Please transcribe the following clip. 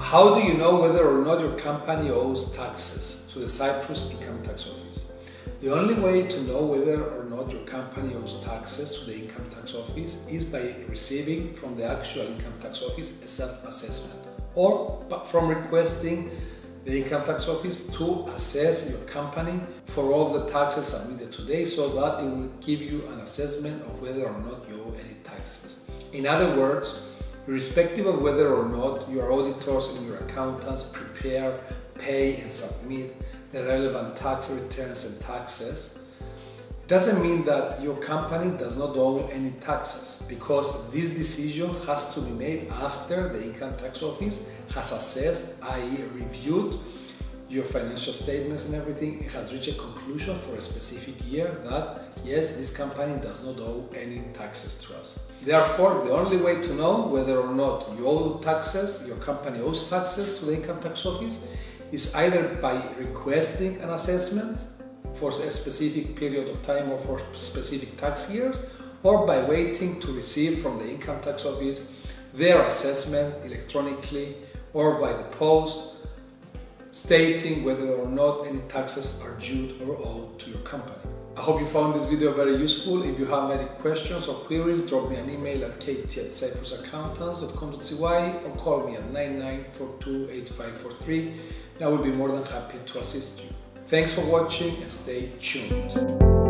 How do you know whether or not your company owes taxes to the Cyprus Income Tax Office? The only way to know whether or not your company owes taxes to the Income Tax Office is by receiving from the actual Income Tax Office a self assessment or from requesting the Income Tax Office to assess your company for all the taxes submitted today so that it will give you an assessment of whether or not you owe any taxes. In other words, irrespective of whether or not your auditors and your accountants prepare, pay, and submit the relevant tax returns and taxes, it doesn't mean that your company does not owe any taxes because this decision has to be made after the income tax office has assessed, i.e., reviewed your financial statements and everything, it has reached a conclusion for a specific year that yes, this company does not owe any taxes to us. Therefore, the only way to know whether or not you owe taxes, your company owes taxes to the income tax office, is either by requesting an assessment for a specific period of time or for specific tax years, or by waiting to receive from the income tax office their assessment electronically or by the post stating whether or not any taxes are due or owed to your company. I hope you found this video very useful. If you have any questions or queries, drop me an email at kt at cyprusaccountants.com.cy or call me at 99428543 and I will be more than happy to assist you. Thanks for watching and stay tuned.